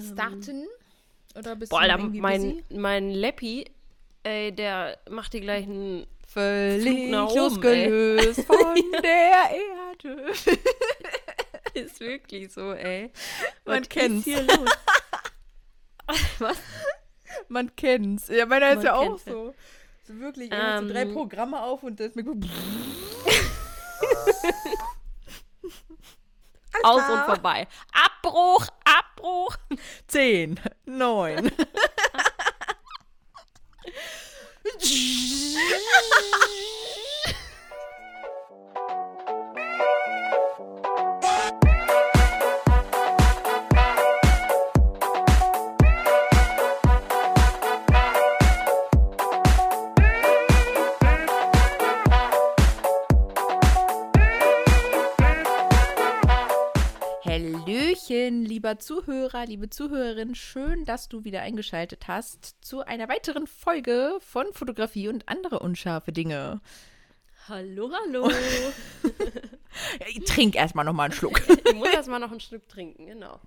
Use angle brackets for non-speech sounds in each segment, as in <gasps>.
starten? Oder bist Boah, du irgendwie mein, busy? mein Leppi, ey, der macht die gleich einen Völlig nach oben, losgelöst <laughs> von der Erde. <laughs> Ist wirklich so, ey. Man Was kennt's. ist hier los? <laughs> Was? Man kennt's. Ja, meiner ist Man ja auch so. So wirklich, er hat so drei Ähm. Programme auf und das mit Aus und vorbei. Abbruch, Abbruch. <laughs> zehn, neun. <laughs> <laughs> lieber Zuhörer, liebe Zuhörerin, schön, dass du wieder eingeschaltet hast zu einer weiteren Folge von Fotografie und andere unscharfe Dinge. Hallo, hallo. <laughs> Ich trink erstmal noch mal einen Schluck. <laughs> ich muss erst mal noch ein Stück trinken, genau.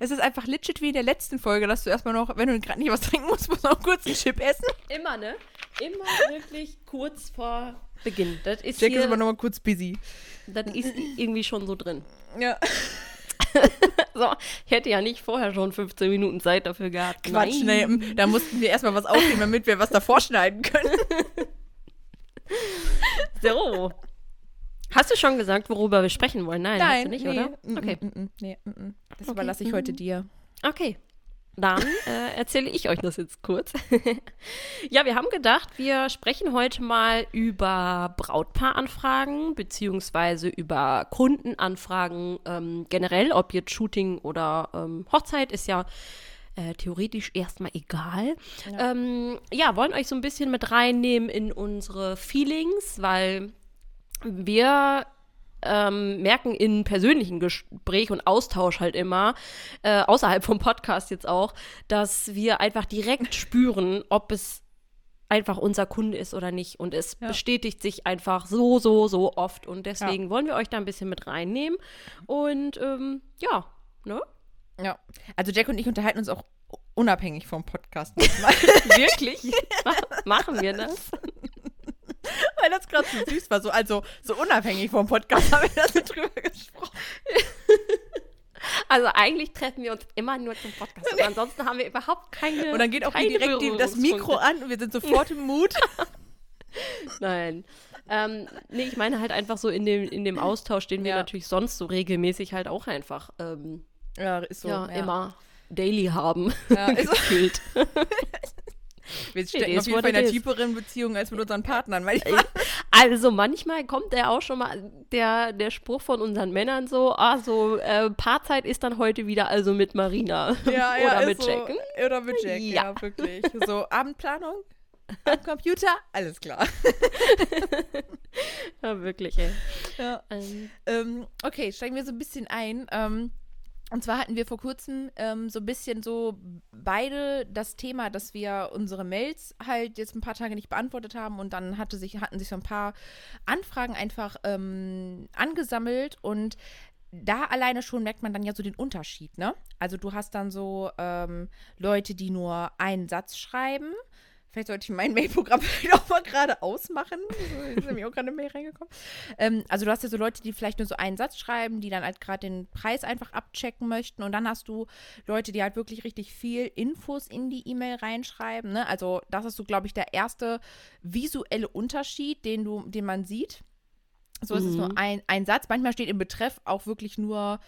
Es ist einfach legit wie in der letzten Folge, dass du erstmal noch, wenn du gerade nicht was trinken musst, musst du noch kurz einen Chip essen. Immer, ne? Immer wirklich kurz vor Beginn. Das ist Jack hier, ist aber noch mal kurz busy. das ist irgendwie schon so drin. Ja. <laughs> So, ich hätte ja nicht vorher schon 15 Minuten Zeit dafür gehabt. Quatsch, Nein. nee, da mussten wir erstmal was aufnehmen, damit wir was davor schneiden können. <laughs> So. Hast du schon gesagt, worüber wir sprechen wollen? Nein, hast du nicht, nee. oder? Okay. nee, mm, mm. Das Okay. überlasse ich heute dir. Okay. Dann äh, erzähle ich euch das jetzt kurz. <laughs> ja, wir haben gedacht, wir sprechen heute mal über Brautpaaranfragen beziehungsweise über Kundenanfragen ähm, generell, ob jetzt Shooting oder ähm, Hochzeit ist ja äh, theoretisch erstmal egal. Ja. Ähm, ja, wollen euch so ein bisschen mit reinnehmen in unsere Feelings, weil wir ähm, merken in persönlichen Gespräch und Austausch halt immer, äh, außerhalb vom Podcast jetzt auch, dass wir einfach direkt <laughs> spüren, ob es einfach unser Kunde ist oder nicht. Und es Ja. bestätigt sich einfach so, so, so oft. Und deswegen wollen wir euch da ein bisschen mit reinnehmen. Und ähm, ja, ne? Ja. Also Jack und ich unterhalten uns auch unabhängig vom Podcast. <laughs> Wirklich? Ma- <laughs> Machen wir das? Weil das gerade so süß war. So, also so unabhängig vom Podcast <laughs> haben wir da drüber gesprochen. <laughs> Also eigentlich treffen wir uns immer nur zum Podcast. Und ansonsten haben wir überhaupt keine. Und dann geht auch direkt die, das Mikro an und wir sind sofort im Mut. <laughs> Nein. Ähm, nee, ich meine halt einfach so in dem, in dem Austausch, den wir Ja. natürlich sonst so regelmäßig halt auch einfach ähm, Ja, ist so. ja, immer daily haben. Ja, ist gefühlt. Wir stecken auf jeden Fall in einer tieferen Beziehung als mit unseren Partnern. Manchmal. Also manchmal kommt der auch schon mal, der, der Spruch von unseren Männern so, ah, so, äh, Paarzeit ist dann heute wieder also mit Marina. <laughs> Ja, Oder ja, mit so, Jack. Oder mit Jack, ja, Ja. wirklich. So, Abendplanung am Computer, alles klar. <laughs> Ja, wirklich, ey. Ja. Ähm, Ähm, okay, steigen wir so ein bisschen ein. Ähm, und zwar hatten wir vor kurzem ähm, so ein bisschen so beide das Thema, dass wir unsere Mails halt jetzt ein paar Tage nicht beantwortet haben und dann hatte sich, hatten sich so ein paar Anfragen einfach ähm, angesammelt und da alleine schon merkt man dann ja so den Unterschied, ne? Also du hast dann so ähm, Leute, die nur einen Satz schreiben. Vielleicht sollte ich mein Mailprogramm vielleicht <laughs> auch mal gerade ausmachen. So ist nämlich auch gerade eine Mail reingekommen. Ähm, also du hast ja so Leute, die vielleicht nur so einen Satz schreiben, die dann halt gerade den Preis einfach abchecken möchten. Und dann hast du Leute, die halt wirklich richtig viel Infos in die E-Mail reinschreiben. Ne? Also das ist so, glaube ich, der erste visuelle Unterschied, den du, den man sieht. So ist es Mhm. nur ein, ein Satz. Manchmal steht im Betreff auch wirklich nur,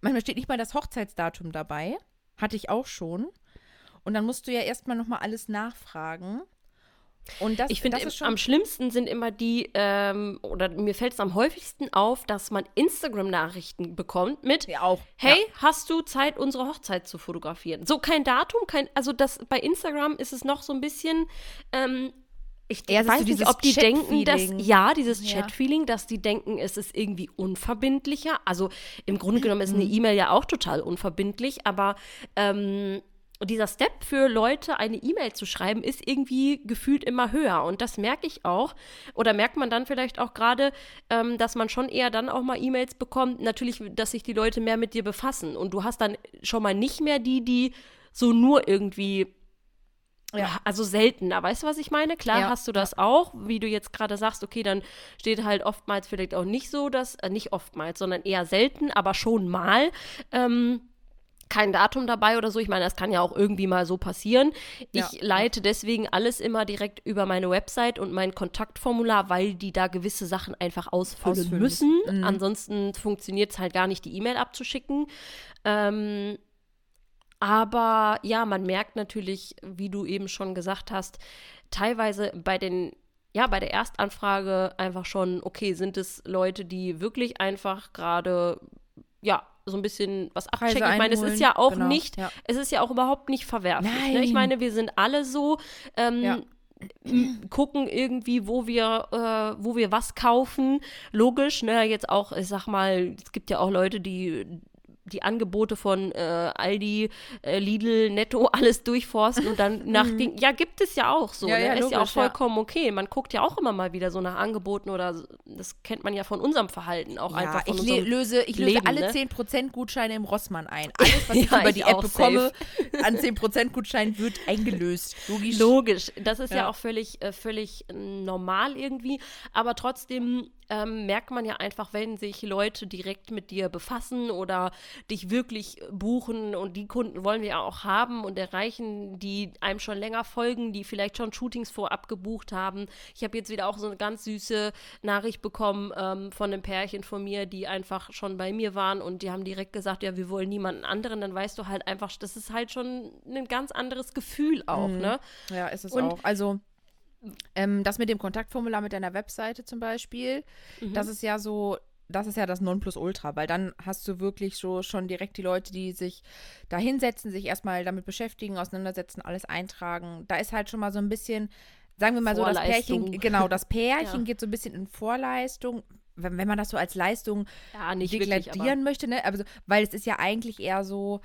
manchmal steht nicht mal das Hochzeitsdatum dabei. Hatte ich auch schon. Und dann musst du ja erstmal nochmal alles nachfragen. Und das, Ich finde, am schlimmsten sind immer die, ähm, oder mir fällt es am häufigsten auf, dass man Instagram-Nachrichten bekommt mit, ja, auch. hey, hast du Zeit, unsere Hochzeit zu fotografieren? So kein Datum, kein, also das bei Instagram ist es noch so ein bisschen, ähm, ich so weiß nicht, ob die denken, dass, ja, dieses Ja. Chat-Feeling, dass die denken, es ist irgendwie unverbindlicher. Also im Grunde genommen ist eine E-Mail ja auch total unverbindlich, aber ähm, dieser Step für Leute, eine E-Mail zu schreiben, ist irgendwie gefühlt immer höher. Und das merke ich auch. Oder merkt man dann vielleicht auch gerade, ähm, dass man schon eher dann auch mal E-Mails bekommt. Natürlich, dass sich die Leute mehr mit dir befassen. Und du hast dann schon mal nicht mehr die, die so nur irgendwie ja. Also seltener, weißt du, was ich meine? Klar ja. hast du das auch, wie du jetzt gerade sagst, okay, dann steht halt oftmals vielleicht auch nicht so, dass, äh, nicht oftmals, sondern eher selten, aber schon mal. Ähm, kein Datum dabei oder so. Ich meine, das kann ja auch irgendwie mal so passieren. Ich ja. leite deswegen alles immer direkt über meine Website und mein Kontaktformular, weil die da gewisse Sachen einfach ausfüllen, ausfüllen. müssen. Mhm. Ansonsten funktioniert es halt gar nicht, die E-Mail abzuschicken. Ähm, aber ja, man merkt natürlich, wie du eben schon gesagt hast, teilweise bei den ja, bei der Erstanfrage einfach schon, okay, sind es Leute, die wirklich einfach gerade, ja, so ein bisschen was abchecken. Ich meine, es ist ja auch genau, nicht, ja. es ist ja auch überhaupt nicht verwerflich. Ne? Ich meine, wir sind alle so, ähm, ja gucken irgendwie, wo wir, äh, wo wir was kaufen. Logisch, ne, jetzt auch, ich sag mal, es gibt ja auch Leute, die die Angebote von äh, Aldi, äh, Lidl, Netto, <laughs> alles durchforsten und dann nach mhm. den, ja, gibt es ja auch so, ja, ne? ja, ist logisch, ja auch vollkommen ja. okay. Man guckt ja auch immer mal wieder so nach Angeboten oder das kennt man ja von unserem Verhalten auch einfach von ich löse, ich löse Leben, alle ne? 10% Gutscheine im Rossmann ein. Alles, was <laughs> ich über die App bekomme, safe. <laughs> an 10% Gutschein wird eingelöst. Logisch. Logisch. Das ist ja, auch völlig, äh, völlig normal irgendwie, aber trotzdem ähm, merkt man ja einfach, wenn sich Leute direkt mit dir befassen oder dich wirklich buchen und die Kunden wollen wir ja auch haben und erreichen, die einem schon länger folgen, die vielleicht schon Shootings vorab gebucht haben. Ich habe jetzt wieder auch so eine ganz süße Nachricht bekommen ähm, von einem Pärchen von mir, die einfach schon bei mir waren und die haben direkt gesagt, ja, wir wollen niemanden anderen, dann weißt du halt einfach, das ist halt schon ein ganz anderes Gefühl auch, mhm. ne? Ja, ist es und, auch. Also ähm, das mit dem Kontaktformular mit deiner Webseite zum Beispiel, mhm. das ist ja so, das ist ja das Nonplusultra, weil dann hast du wirklich so schon direkt die Leute, die sich da hinsetzen, sich erstmal damit beschäftigen, auseinandersetzen, alles eintragen. Da ist halt schon mal so ein bisschen, sagen wir mal so, das Pärchen, genau, das <laughs> Pärchen ja. geht so ein bisschen in Vorleistung. Wenn, wenn man das so als Leistung ja, nicht deklarieren möchte, ne? Also, weil es ist ja eigentlich eher so,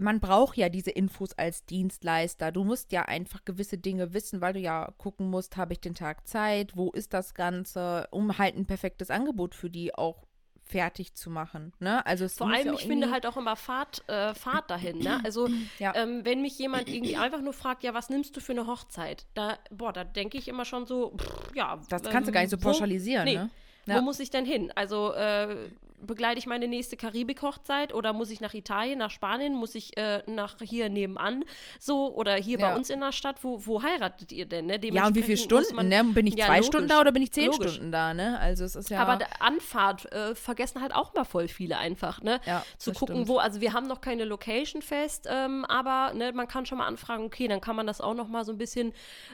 man braucht ja diese Infos als Dienstleister. Du musst ja einfach gewisse Dinge wissen, weil du ja gucken musst, habe ich den Tag Zeit, wo ist das Ganze, um halt ein perfektes Angebot für die auch fertig zu machen. Ne? Also Vor allem, ja ich finde halt auch immer Fahrt, äh, Fahrt dahin. Ne? <clears throat> Also ja. ähm, wenn mich jemand irgendwie einfach nur fragt, ja, was nimmst du für eine Hochzeit? Da, boah, da denke ich immer schon so, pff, ja. Das kannst ähm, du gar nicht so pauschalisieren, wo, nee. ne? Ja. Wo muss ich denn hin? Also äh, begleite ich meine nächste Karibik-Hochzeit oder muss ich nach Italien, nach Spanien, muss ich äh, nach hier nebenan so oder hier ja. bei uns in der Stadt, wo, wo heiratet ihr denn? Ne? Ja, und wie viele Stunden? Man, ne? Bin ich ja, zwei logisch, Stunden da oder bin ich zehn logisch. Stunden da? Ne? Also es ist ja. Aber Anfahrt äh, vergessen halt auch mal voll viele einfach, ne? Ja, Zu gucken, stimmt. wo, also wir haben noch keine Location fest, ähm, aber ne, man kann schon mal anfragen, okay, dann kann man das auch noch mal so ein bisschen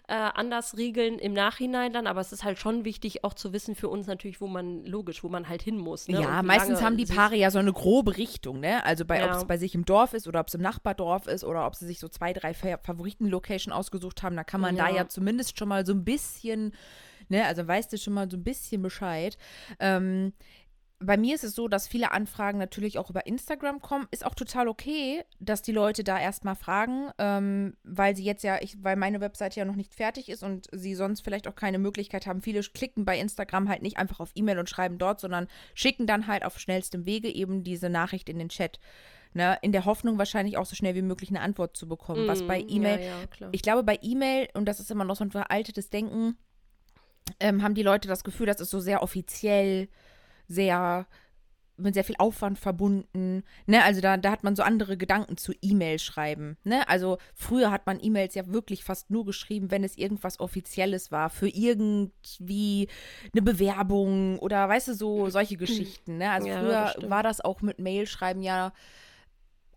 äh, anders regeln im Nachhinein dann, aber es ist halt schon wichtig auch zu wissen für uns natürlich, wo man, logisch, wo man halt hin muss. Ne? Ja, meistens haben die Paare ja so eine grobe Richtung, ne? Also bei, ja. ob es bei sich im Dorf ist oder ob es im Nachbardorf ist oder ob sie sich so zwei, drei Favoriten-Location ausgesucht haben, da kann man ja. da ja zumindest schon mal so ein bisschen, ne? Also weißt du schon mal so ein bisschen Bescheid. Ähm, bei mir ist es so, dass viele Anfragen natürlich auch über Instagram kommen. Ist auch total okay, dass die Leute da erstmal fragen, ähm, weil sie jetzt ja, ich, weil meine Webseite ja noch nicht fertig ist und sie sonst vielleicht auch keine Möglichkeit haben. Viele klicken bei Instagram halt nicht einfach auf E-Mail und schreiben dort, sondern schicken dann halt auf schnellstem Wege eben diese Nachricht in den Chat. Ne, in der Hoffnung wahrscheinlich auch so schnell wie möglich eine Antwort zu bekommen. Mm, was bei mm, E-Mail, ja, ja, ich glaube, bei E-Mail, und das ist immer noch so ein veraltetes Denken, ähm, haben die Leute das Gefühl, das ist so sehr offiziell sehr mit sehr viel Aufwand verbunden. Ne? Also da, da hat man so andere Gedanken zu E-Mail schreiben. Ne? Also früher hat man E-Mails ja wirklich fast nur geschrieben, wenn es irgendwas Offizielles war, für irgendwie eine Bewerbung oder weißt du, so solche Geschichten. Ne? Also ja, früher war das auch mit Mailschreiben ja,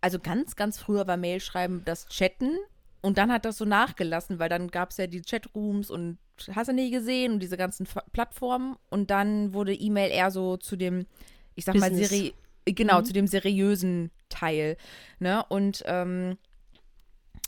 also ganz, ganz früher war Mailschreiben das Chatten und dann hat das so nachgelassen, weil dann gab es ja die Chatrooms und hast du nie gesehen und diese ganzen F Plattformen. Und dann wurde E-Mail eher so zu dem, ich sag Business. mal, seri genau, mhm. zu dem seriösen Teil. Ne? Und ähm,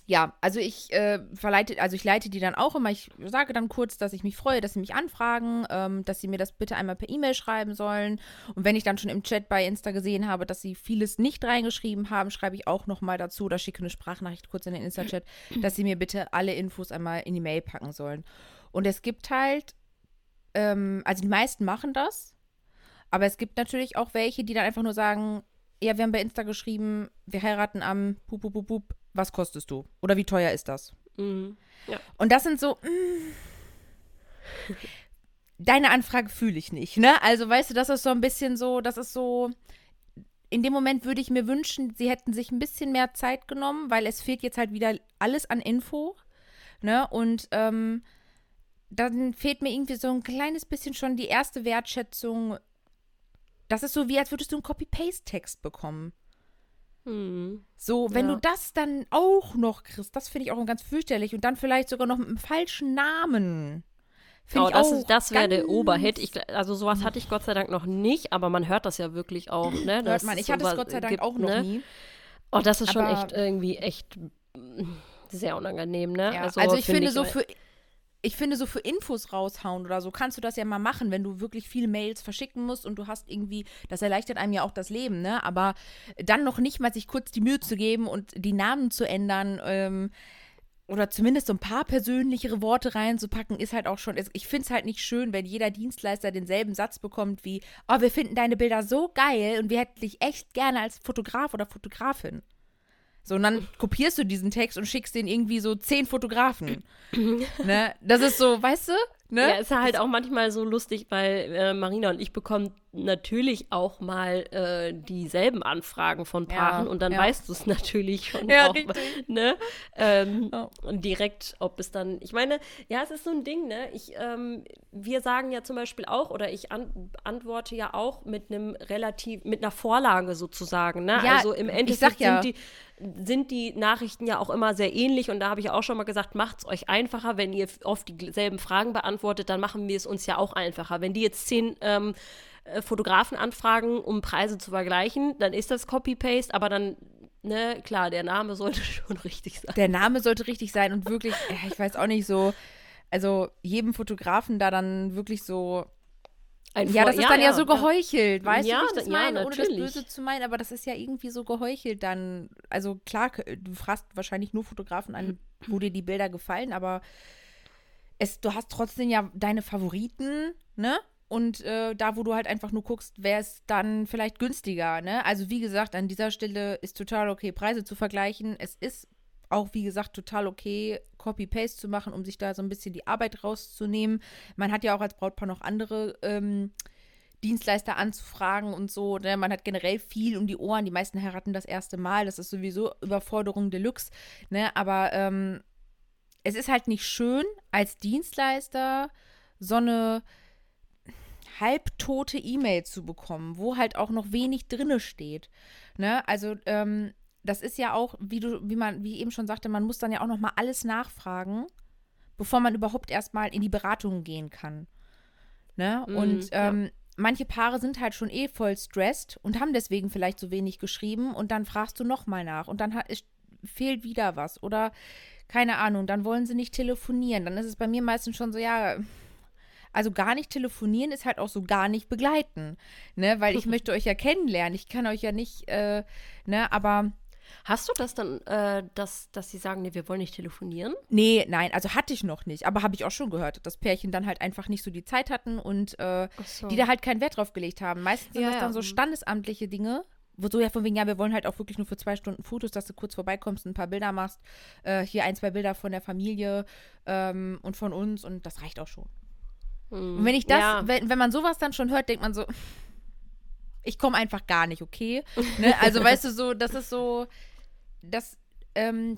ja, also ich äh, verleite, also ich leite die dann auch immer. Ich sage dann kurz, dass ich mich freue, dass sie mich anfragen, ähm, dass sie mir das bitte einmal per E-Mail schreiben sollen. Und wenn ich dann schon im Chat bei Insta gesehen habe, dass sie vieles nicht reingeschrieben haben, schreibe ich auch nochmal dazu oder schicke eine Sprachnachricht kurz in den Insta-Chat, dass sie mir bitte alle Infos einmal in die Mail packen sollen. Und es gibt halt, ähm, also die meisten machen das, aber es gibt natürlich auch welche, die dann einfach nur sagen, ja, wir haben bei Insta geschrieben, wir heiraten am Pup, Pup, Pup, Pup was kostest du? Oder wie teuer ist das? Mhm. Ja. Und das sind so, mh, mm, deine Anfrage fühle ich nicht, ne? Also, weißt du, das ist so ein bisschen so, das ist so, in dem Moment würde ich mir wünschen, sie hätten sich ein bisschen mehr Zeit genommen, weil es fehlt jetzt halt wieder alles an Info, ne? Und, ähm, dann fehlt mir irgendwie so ein kleines bisschen schon die erste Wertschätzung. Das ist so wie, als würdest du einen Copy-Paste-Text bekommen. Hm. So, wenn Ja. du das dann auch noch kriegst, das finde ich auch ganz fürchterlich. Und dann vielleicht sogar noch mit einem falschen Namen. Finde Oh, ich das, ist, das wäre der Oberhit. Ich, also sowas hatte ich Gott sei Dank noch nicht, aber man hört das ja wirklich auch. Ne? Hört man, ich hatte es Gott sei Dank gibt, auch noch ne? nie. Oh, das ist schon Aber- echt irgendwie echt mm, sehr unangenehm, ne? Ja, also, ich finde so weil- für. Ich finde, so für Infos raushauen oder so kannst du das ja mal machen, wenn du wirklich viele Mails verschicken musst und du hast irgendwie, das erleichtert einem ja auch das Leben, ne? Aber dann noch nicht mal sich kurz die Mühe zu geben und die Namen zu ändern, ähm, oder zumindest so ein paar persönlichere Worte reinzupacken, ist halt auch schon. Ich finde es halt nicht schön, wenn jeder Dienstleister denselben Satz bekommt wie: Oh, wir finden deine Bilder so geil und wir hätten dich echt gerne als Fotograf oder Fotografin. So, und dann kopierst du diesen Text und schickst den irgendwie so zehn Fotografen. <laughs> ne? Das ist so, weißt du? Ne? Ja, ist ja halt auch manchmal so lustig, weil äh, Marina und ich bekommen natürlich auch mal äh, dieselben Anfragen von Ja, Paaren und dann ja. weißt du es <laughs> natürlich schon Ja, auch, ne? Ähm, Ja. Und direkt, ob es dann, ich meine, ja, es ist so ein Ding, ne? Ich, ähm, wir sagen ja zum Beispiel auch, oder ich an, antworte ja auch mit einem relativ, mit einer Vorlage sozusagen, ne? Ja, also im ich Endeffekt ja. sind die sind die Nachrichten ja auch immer sehr ähnlich und da habe ich auch schon mal gesagt, macht es euch einfacher, wenn ihr oft dieselben Fragen beantwortet, dann machen wir es uns ja auch einfacher. Wenn die jetzt zehn ähm, äh, Fotografen anfragen, um Preise zu vergleichen, dann ist das Copy-Paste, aber dann, ne, klar, der Name sollte <laughs> schon richtig sein. Der Name sollte richtig sein und wirklich, ja, ich weiß auch nicht so, also jedem Fotografen da dann wirklich so. Ein Ja, das ist dann ja, so geheuchelt, weißt Ja, du, wie ich das ja, meine, ohne das. Böse zu meinen, aber das ist ja irgendwie so geheuchelt dann. Also klar, du fragst wahrscheinlich nur Fotografen an, wo dir die Bilder gefallen, aber es, du hast trotzdem ja deine Favoriten, ne? Und äh, da, wo du halt einfach nur guckst, wäre es dann vielleicht günstiger, ne? Also wie gesagt, an dieser Stelle ist total okay, Preise zu vergleichen. Es ist auch, wie gesagt, total okay, Copy-Paste zu machen, um sich da so ein bisschen die Arbeit rauszunehmen. Man hat ja auch als Brautpaar noch andere ähm, Dienstleister anzufragen und so. Ne? Man hat generell viel um die Ohren. Die meisten heiraten das erste Mal. Das ist sowieso Überforderung Deluxe. Ne? Aber ähm, es ist halt nicht schön, als Dienstleister so eine halbtote E-Mail zu bekommen, wo halt auch noch wenig drinne steht. Ne? Also, ähm, das ist ja auch, wie du, wie man, wie eben schon sagte, man muss dann ja auch noch mal alles nachfragen, bevor man überhaupt erstmal in die Beratung gehen kann. Ne? Mhm, und ja. ähm, manche Paare sind halt schon eh voll stressed und haben deswegen vielleicht so wenig geschrieben und dann fragst du noch mal nach und dann hat, fehlt wieder was oder keine Ahnung, dann wollen sie nicht telefonieren. Dann ist es bei mir meistens schon so, ja, also gar nicht telefonieren ist halt auch so gar nicht begleiten, ne, weil ich <laughs> möchte euch ja kennenlernen. Ich kann euch ja nicht, äh, ne, aber Hast du das dann, äh, dass, dass sie sagen, nee, wir wollen nicht telefonieren? nee, nein, also hatte ich noch nicht, aber habe ich auch schon gehört, dass Pärchen dann halt einfach nicht so die Zeit hatten und äh, so. die da halt keinen Wert drauf gelegt haben. Meistens sind Ja, das dann ja, so standesamtliche Dinge, so ja von wegen, ja, wir wollen halt auch wirklich nur für zwei Stunden Fotos, dass du kurz vorbeikommst, ein paar Bilder machst, äh, hier ein, zwei Bilder von der Familie ähm, und von uns und das reicht auch schon. Und wenn ich das, Ja. wenn, wenn man sowas dann schon hört, denkt man so, <laughs> ich komme einfach gar nicht, okay? Ne? Also weißt du so, das ist so, das, ähm,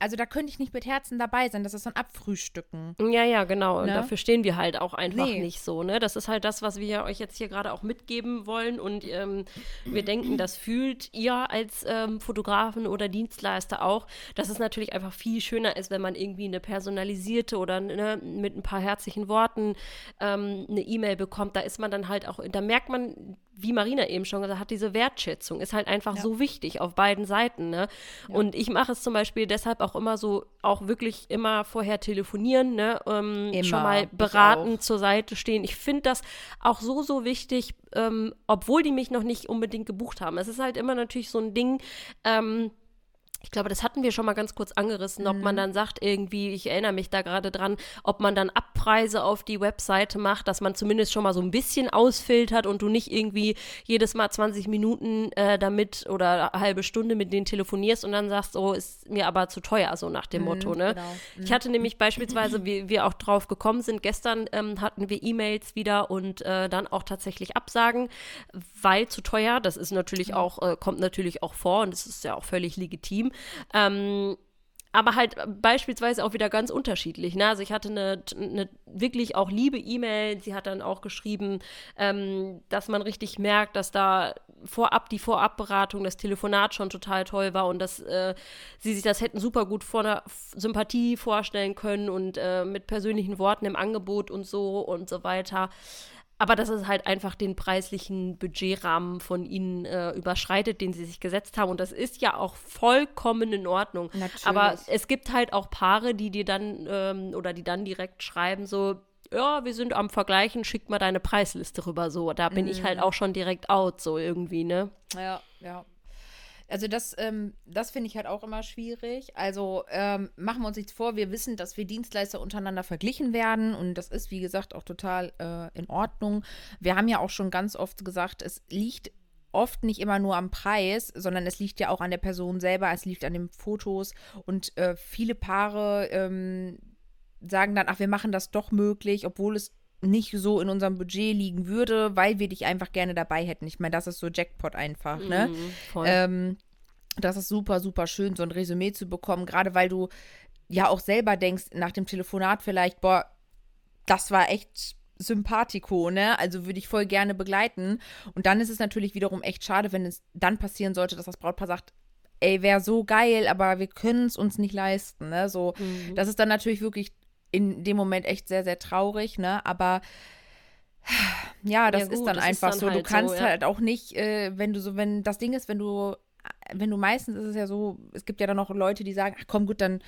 also da könnte ich nicht mit Herzen dabei sein, das ist so ein Abfrühstücken. Ja, ja, genau. Und Ne? dafür stehen wir halt auch einfach Nee. nicht so. Ne? Das ist halt das, was wir euch jetzt hier gerade auch mitgeben wollen. Und ähm, wir denken, das fühlt ihr als ähm, Fotografen oder Dienstleister auch, dass es natürlich einfach viel schöner ist, wenn man irgendwie eine personalisierte oder ne, mit ein paar herzlichen Worten ähm, eine E-Mail bekommt. Da ist man dann halt auch, da merkt man, wie Marina eben schon gesagt hat, diese Wertschätzung ist halt einfach ja. so wichtig auf beiden Seiten. Ne? Ja. Und ich mache es zum Beispiel deshalb auch immer so, auch wirklich immer vorher telefonieren, ne? Ähm, schon mal beraten zur Seite stehen. Ich finde das auch so, so wichtig, ähm, obwohl die mich noch nicht unbedingt gebucht haben. Es ist halt immer natürlich so ein Ding, ähm, ich glaube, das hatten wir schon mal ganz kurz angerissen, ob man mhm. dann sagt, irgendwie, ich erinnere mich da gerade dran, ob man dann Abpreise auf die Webseite macht, dass man zumindest schon mal so ein bisschen ausfiltert und du nicht irgendwie jedes Mal 20 Minuten äh, damit oder eine halbe Stunde mit denen telefonierst und dann sagst, oh, ist mir aber zu teuer, so nach dem mhm, Motto, ne? Genau. Mhm. Ich hatte nämlich beispielsweise, wie wir auch drauf gekommen sind, gestern ähm, hatten wir E-Mails wieder und äh, dann auch tatsächlich Absagen, weil zu teuer, das ist natürlich auch, äh, kommt natürlich auch vor und das ist ja auch völlig legitim. Ähm, aber halt beispielsweise auch wieder ganz unterschiedlich. Ne? Also ich hatte eine, eine wirklich auch liebe E-Mail. Sie hat dann auch geschrieben, ähm, dass man richtig merkt, dass da vorab die Vorabberatung, das Telefonat schon total toll war und dass äh, sie sich das hätten super gut vor einer Sympathie vorstellen können und äh, mit persönlichen Worten im Angebot und so und so weiter aber dass es halt einfach den preislichen Budgetrahmen von ihnen äh, überschreitet, den sie sich gesetzt haben. Und das ist ja auch vollkommen in Ordnung. Natürlich. Aber es gibt halt auch Paare, die dir dann ähm, oder die dann direkt schreiben, so, ja, wir sind am Vergleichen, schick mal deine Preisliste rüber. So, da bin mhm. ich halt mhm. auch schon direkt out, so irgendwie, ne? Ja, ja. Also das, ähm, das finde ich halt auch immer schwierig. Also ähm, machen wir uns nichts vor, wir wissen, dass wir Dienstleister untereinander verglichen werden und das ist, wie gesagt, auch total äh, in Ordnung. Wir haben ja auch schon ganz oft gesagt, es liegt oft nicht immer nur am Preis, sondern es liegt ja auch an der Person selber, es liegt an den Fotos und äh, viele Paare ähm, sagen dann, ach, wir machen das doch möglich, obwohl es nicht so in unserem Budget liegen würde, weil wir dich einfach gerne dabei hätten. Ich meine, das ist so Jackpot einfach, ne? Mhm, ähm, das ist super, super schön, so ein Resümee zu bekommen, gerade weil du ja auch selber denkst, nach dem Telefonat vielleicht, boah, das war echt sympathico, ne? Also würde ich voll gerne begleiten. Und dann ist es natürlich wiederum echt schade, wenn es dann passieren sollte, dass das Brautpaar sagt, ey, wäre so geil, aber wir können es uns nicht leisten, ne? So, mhm. das ist dann natürlich wirklich in dem Moment echt sehr, sehr traurig, ne? Aber ja, das ja, gut, ist dann das einfach ist dann so. Halt du kannst so, ja. halt auch nicht, äh, wenn du so, wenn das Ding ist, wenn du, wenn du meistens ist es ja so, es gibt ja dann noch Leute, die sagen, ach komm, gut, dann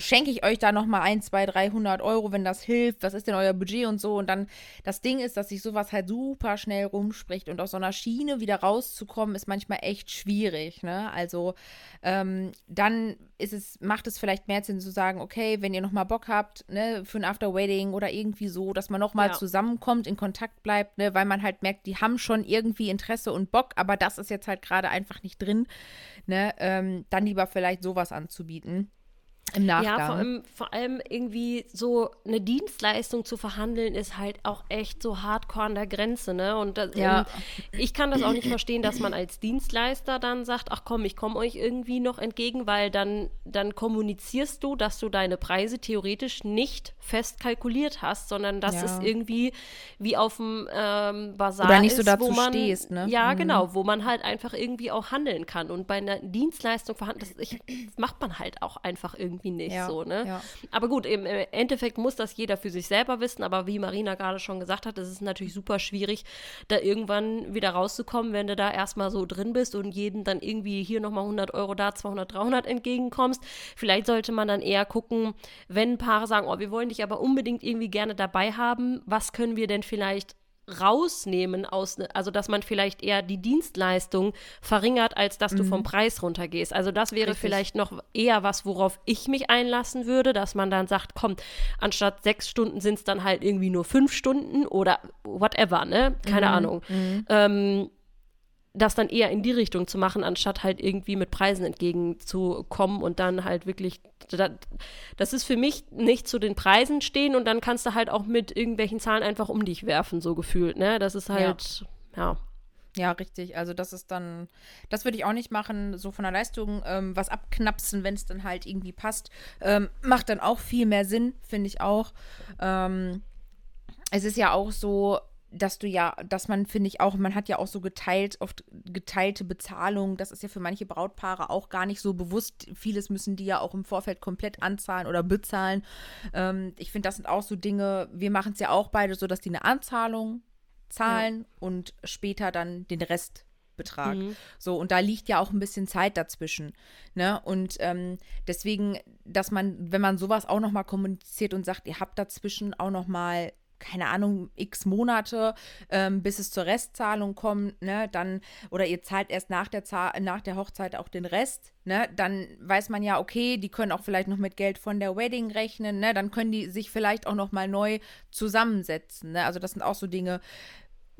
schenke ich euch da nochmal ein, zwei, 300 Euro, wenn das hilft. Was ist denn euer Budget und so? Und dann das Ding ist, dass sich sowas halt super schnell rumspricht und aus so einer Schiene wieder rauszukommen, ist manchmal echt schwierig. Ne? Also ähm, dann ist es, macht es vielleicht mehr Sinn zu sagen, okay, wenn ihr nochmal Bock habt, ne, für ein After-Wedding oder irgendwie so, dass man nochmal ja. zusammenkommt, in Kontakt bleibt, ne, weil man halt merkt, die haben schon irgendwie Interesse und Bock, aber das ist jetzt halt gerade einfach nicht drin. Ne? Ähm, dann lieber vielleicht sowas anzubieten. Im Nachgang. Ja, vor allem, vor allem irgendwie so eine Dienstleistung zu verhandeln, ist halt auch echt so hardcore an der Grenze, ne? Und das, ja. ähm, ich kann das auch nicht verstehen, dass man als Dienstleister dann sagt, ach komm, ich komme euch irgendwie noch entgegen, weil dann, dann kommunizierst du, dass du deine Preise theoretisch nicht fest kalkuliert hast, sondern dass ja. es irgendwie wie auf dem ähm, Basar Oder nicht so ist, dazu wo man, stehst, ne? Ja, mhm. genau, wo man halt einfach irgendwie auch handeln kann. Und bei einer Dienstleistung verhandeln, das, ich, das macht man halt auch einfach irgendwie irgendwie nicht ja, so, ne? Ja. Aber gut, im Endeffekt muss das jeder für sich selber wissen, aber wie Marina gerade schon gesagt hat, es ist natürlich super schwierig, da irgendwann wieder rauszukommen, wenn du da erstmal so drin bist und jedem dann irgendwie hier nochmal 100 Euro, da 200, 300 entgegenkommst. Vielleicht sollte man dann eher gucken, wenn Paare sagen, oh, wir wollen dich aber unbedingt irgendwie gerne dabei haben, was können wir denn vielleicht rausnehmen aus, ne, also dass man vielleicht eher die Dienstleistung verringert, als dass mhm. du vom Preis runtergehst. Also das wäre Richtig. vielleicht noch eher was, worauf ich mich einlassen würde, dass man dann sagt, komm, anstatt sechs Stunden sind es dann halt irgendwie nur fünf Stunden oder whatever, ne? Keine mhm. Ahnung. Mhm. Ähm, das dann eher in die Richtung zu machen, anstatt halt irgendwie mit Preisen entgegenzukommen und dann halt wirklich, das ist für mich nicht zu den Preisen stehen und dann kannst du halt auch mit irgendwelchen Zahlen einfach um dich werfen, so gefühlt, ne? Das ist halt, ja. ja. Ja, richtig. Also das ist dann, das würde ich auch nicht machen, so von der Leistung ähm, was abknapsen, wenn es dann halt irgendwie passt. Ähm, macht dann auch viel mehr Sinn, finde ich auch. Ähm, es ist ja auch so, dass du ja, dass man, finde ich auch, man hat ja auch so geteilt, oft geteilte Bezahlung. Das ist ja für manche Brautpaare auch gar nicht so bewusst. Vieles müssen die ja auch im Vorfeld komplett anzahlen oder bezahlen. Ähm, ich finde, das sind auch so Dinge, wir machen es ja auch beide so, dass die eine Anzahlung zahlen und später dann den Restbetrag. So, und da liegt ja auch ein bisschen Zeit dazwischen. Ne? Und ähm, deswegen, dass man, wenn man sowas auch nochmal kommuniziert und sagt, ihr habt dazwischen auch nochmal keine Ahnung, x Monate, ähm, bis es zur Restzahlung kommt, ne, dann, oder ihr zahlt erst nach der, Zahl, nach der Hochzeit auch den Rest, ne, dann weiß man ja, okay, die können auch vielleicht noch mit Geld von der Wedding rechnen, ne, dann können die sich vielleicht auch noch mal neu zusammensetzen, ne, also das sind auch so Dinge,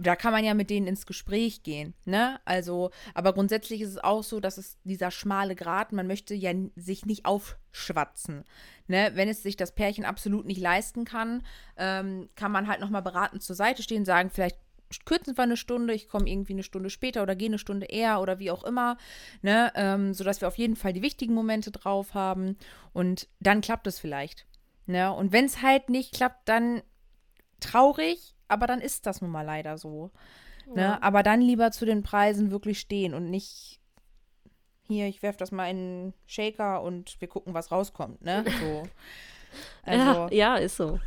da kann man ja mit denen ins Gespräch gehen, ne? Also, aber grundsätzlich ist es auch so, dass es dieser schmale Grat, man möchte ja sich nicht aufschwatzen, ne? Wenn es sich das Pärchen absolut nicht leisten kann, ähm, kann man halt nochmal beratend zur Seite stehen, sagen, vielleicht kürzen wir eine Stunde, ich komme irgendwie eine Stunde später oder gehe eine Stunde eher oder wie auch immer, ne? Ähm, sodass wir auf jeden Fall die wichtigen Momente drauf haben und dann klappt es vielleicht, ne? Und wenn es halt nicht klappt, dann traurig, aber dann ist das nun mal leider so. Ne? Ja. Aber dann lieber zu den Preisen wirklich stehen und nicht hier, ich werfe das mal in einen Shaker und wir gucken, was rauskommt, ne? <laughs> So. Also, ja, ja, ist so.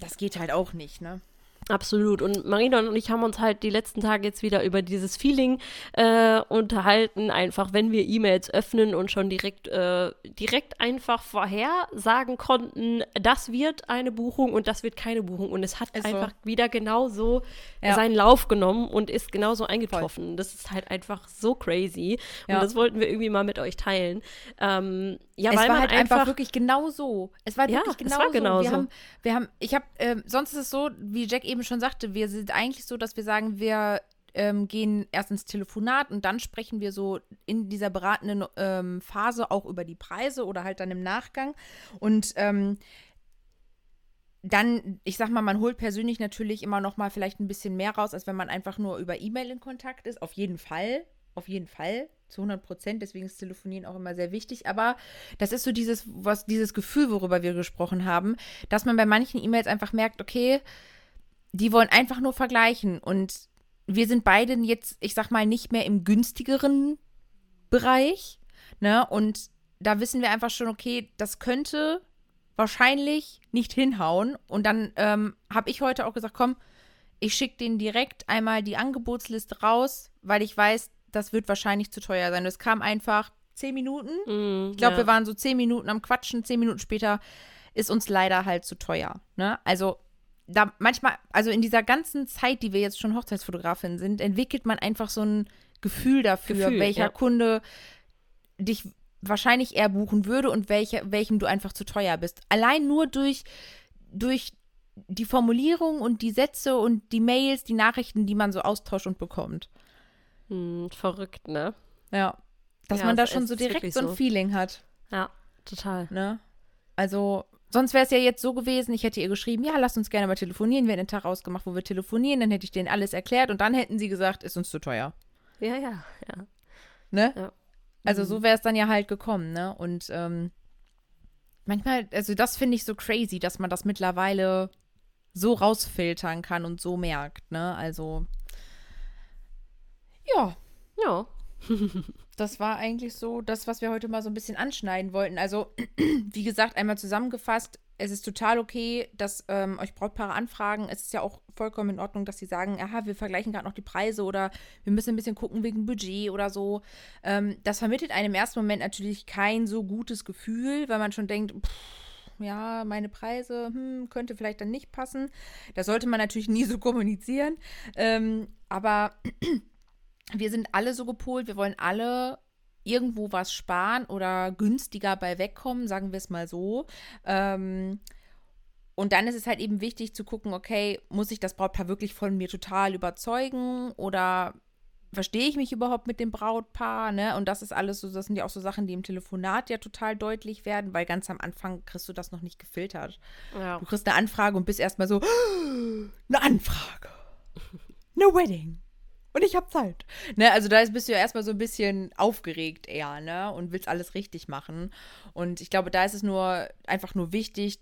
das geht halt auch nicht, ne? Absolut. Und Marina und ich haben uns halt die letzten Tage jetzt wieder über dieses Feeling äh, unterhalten, einfach wenn wir E-Mails öffnen und schon direkt, äh, direkt einfach vorhersagen konnten, das wird eine Buchung und das wird keine Buchung. Und es hat Ist so. einfach wieder genauso Ja. seinen Lauf genommen und ist genauso eingetroffen. Das ist halt einfach so crazy. Und Ja. das wollten wir irgendwie mal mit euch teilen. Ähm, ja, es weil war man halt einfach, wirklich genau so. Es war Ja, wirklich genau war so. genau wir so. haben, wir haben, ich habe, ähm, sonst ist es so, wie Jack eben schon sagte, wir sind eigentlich so, dass wir sagen, wir ähm, gehen erst ins Telefonat und dann sprechen wir so in dieser beratenden ähm, Phase auch über die Preise oder halt dann im Nachgang. Und ähm, dann, ich sag mal, man holt persönlich natürlich immer noch mal vielleicht ein bisschen mehr raus, als wenn man einfach nur über E-Mail in Kontakt ist. Auf jeden Fall, auf jeden Fall, zu 100 Prozent. Deswegen ist Telefonieren auch immer sehr wichtig. Aber das ist so dieses, was, dieses Gefühl, worüber wir gesprochen haben, dass man bei manchen E-Mails einfach merkt, okay, die wollen einfach nur vergleichen. Und wir sind beide jetzt, ich sag mal, nicht mehr im günstigeren Bereich. Ne? Und da wissen wir einfach schon, okay, das könnte wahrscheinlich nicht hinhauen. Und dann ähm, habe ich heute auch gesagt, komm, ich schicke denen direkt einmal die Angebotsliste raus, weil ich weiß, das wird wahrscheinlich zu teuer sein. Es kam einfach zehn Minuten. Mm, Ich glaube, ja. wir waren so zehn Minuten am Quatschen. Zehn Minuten später ist uns leider halt zu teuer. Ne? Also da manchmal, also in dieser ganzen Zeit, die wir jetzt schon Hochzeitsfotografin sind, entwickelt man einfach so ein Gefühl dafür, Gefühl, welcher ja. Kunde dich wahrscheinlich eher buchen würde und welche, welchem du einfach zu teuer bist. Allein nur durch, durch die Formulierung und die Sätze und die Mails, die Nachrichten, die man so austauscht und bekommt. Hm, verrückt, ne? Ja. Dass Ja, man da schon so direkt so ein. Feeling hat. Ja, total. Ne? Also, sonst wäre es ja jetzt so gewesen, ich hätte ihr geschrieben, ja, lasst uns gerne mal telefonieren. Wir hätten einen Tag ausgemacht, wo wir telefonieren, dann hätte ich denen alles erklärt und dann hätten sie gesagt, ist uns zu teuer. Ja, ja, ja. Ne? Ja. Also so wäre es dann ja halt gekommen, ne? Und ähm, manchmal, also das finde ich so crazy, dass man das mittlerweile so rausfiltern kann und so merkt, ne? Also ja, Ja. <laughs> das war eigentlich so das, was wir heute mal so ein bisschen anschneiden wollten. Also, <clears throat> wie gesagt, einmal zusammengefasst, es ist total okay, dass ähm, euch Brautpaare anfragen. Es ist ja auch vollkommen in Ordnung, dass sie sagen, aha, wir vergleichen gerade noch die Preise oder wir müssen ein bisschen gucken wegen Budget oder so. Ähm, das vermittelt einem im ersten Moment natürlich kein so gutes Gefühl, weil man schon denkt, pff, ja, meine Preise, hm, könnte vielleicht dann nicht passen. Das sollte man natürlich nie so kommunizieren. Ähm, aber wir sind alle so gepolt, wir wollen alle irgendwo was sparen oder günstiger bei wegkommen, sagen wir es mal so. Ähm, und dann ist es halt eben wichtig zu gucken, okay, muss ich das Brautpaar wirklich von mir total überzeugen oder verstehe ich mich überhaupt mit dem Brautpaar, ne? Und das ist alles so, das sind ja auch so Sachen, die im Telefonat ja total deutlich werden, weil ganz am Anfang kriegst du das noch nicht gefiltert. Ja. Du kriegst eine Anfrage und bist erstmal so, <gasps> eine Anfrage. Eine Wedding. Und ich habe Zeit. Ne, also da ist- bist du ja erstmal so ein bisschen aufgeregt eher, ne? Und willst alles richtig machen. Und ich glaube, da ist es nur einfach nur wichtig,